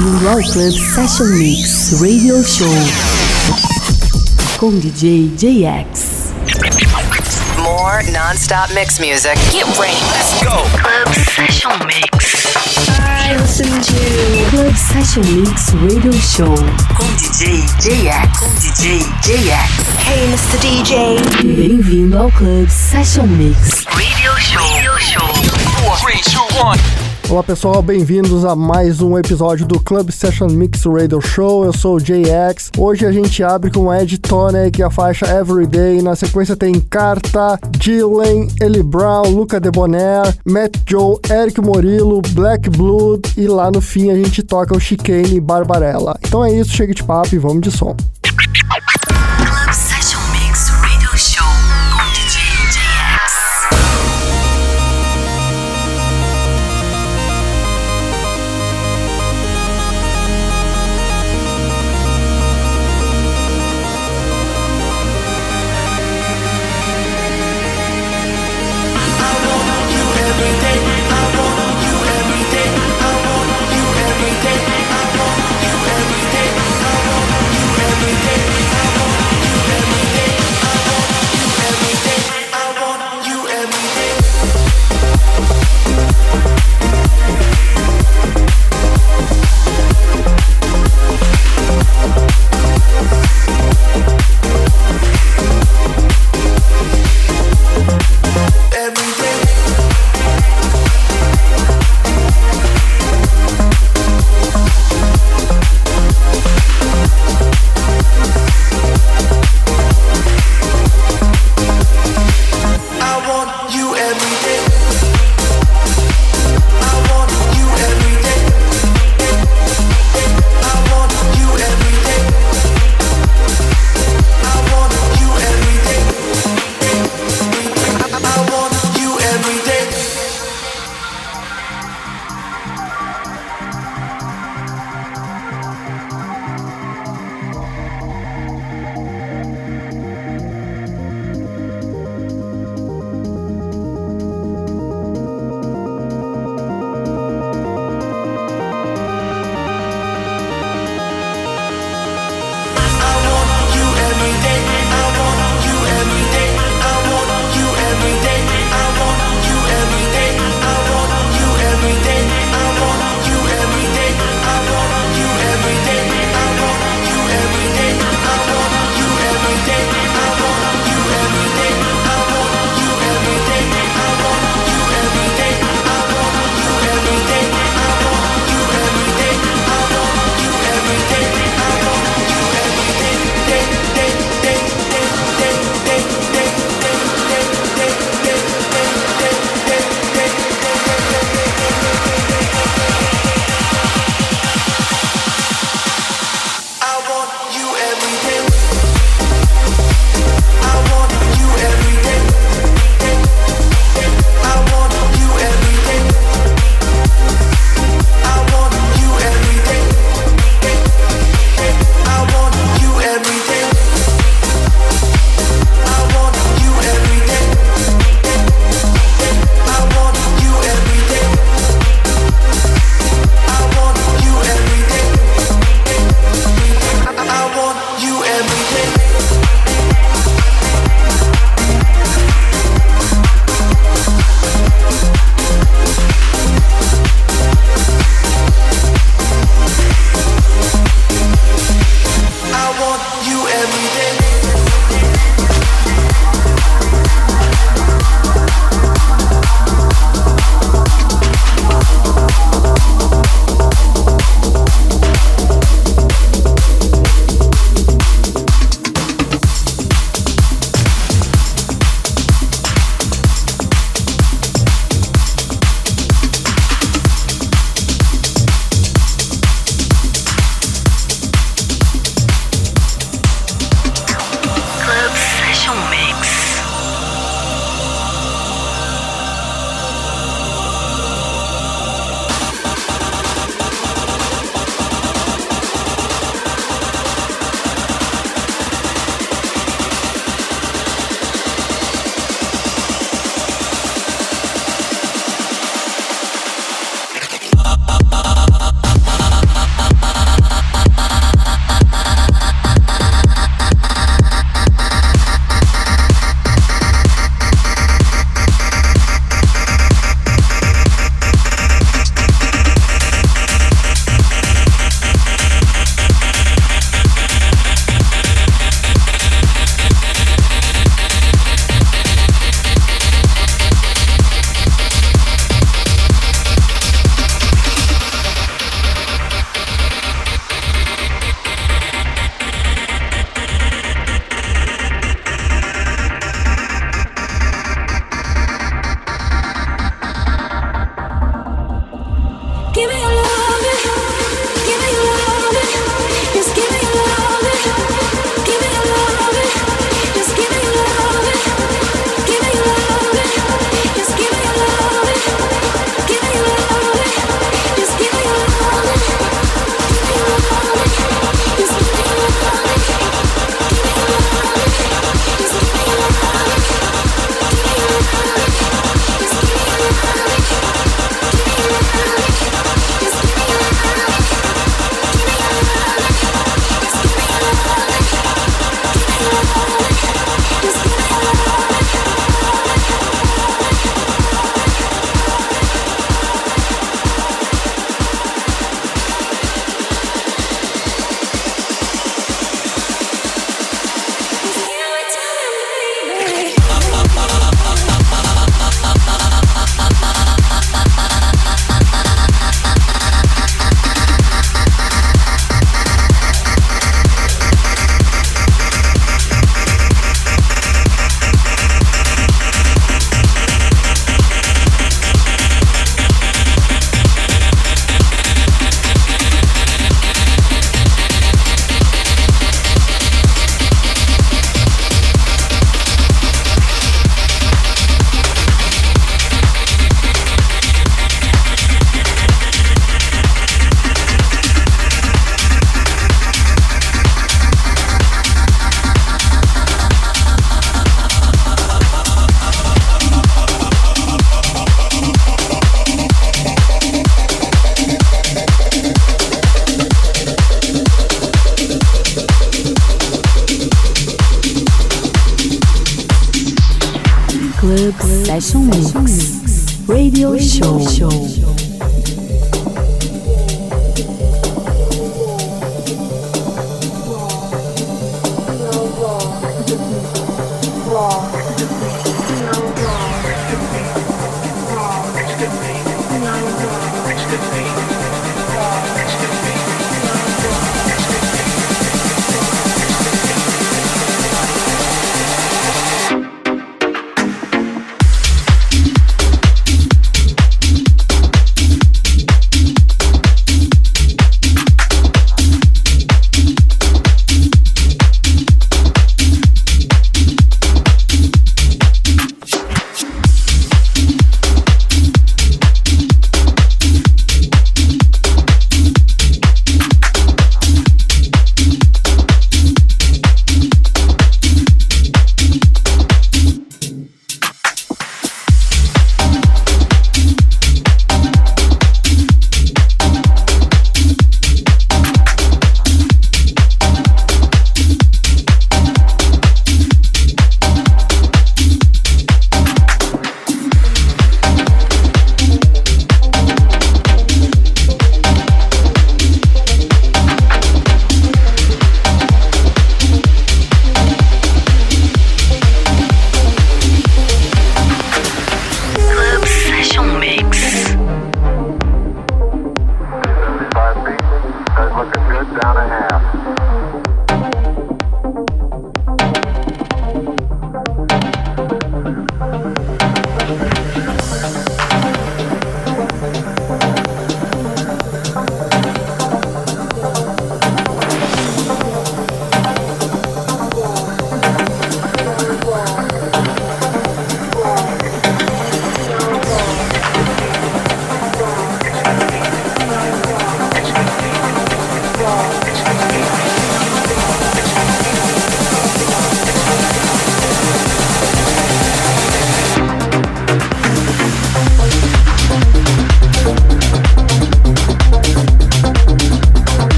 Ao Club Session Mix Radio Show com DJ JX. More non-stop mix music. Get ready. Let's go. Club Session Mix. I listen to Club Session Mix Radio Show com DJ JX. Com DJ JX. Hey, Mr. DJ. Bem-vindo ao Club Session Mix Radio Show. Radio Show. Four, three, two, one. Olá pessoal, bem-vindos a mais um episódio do Club Session Mix Radio Show. Eu sou o JX. Hoje a gente abre com Ed Tonic, a faixa Everyday. Na sequência tem Carta, Dylan, Eli Brown, Luca Debonair, Matt Joe, Eric Morillo, Black Blood e lá no fim a gente toca o Chicane e Barbarella. Então é isso, chega de papo e vamos de som.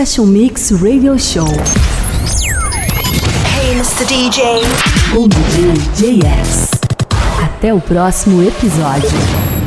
Session Mix Radio Show Hey, Mr. DJ. com DJ JX. Até o próximo episódio.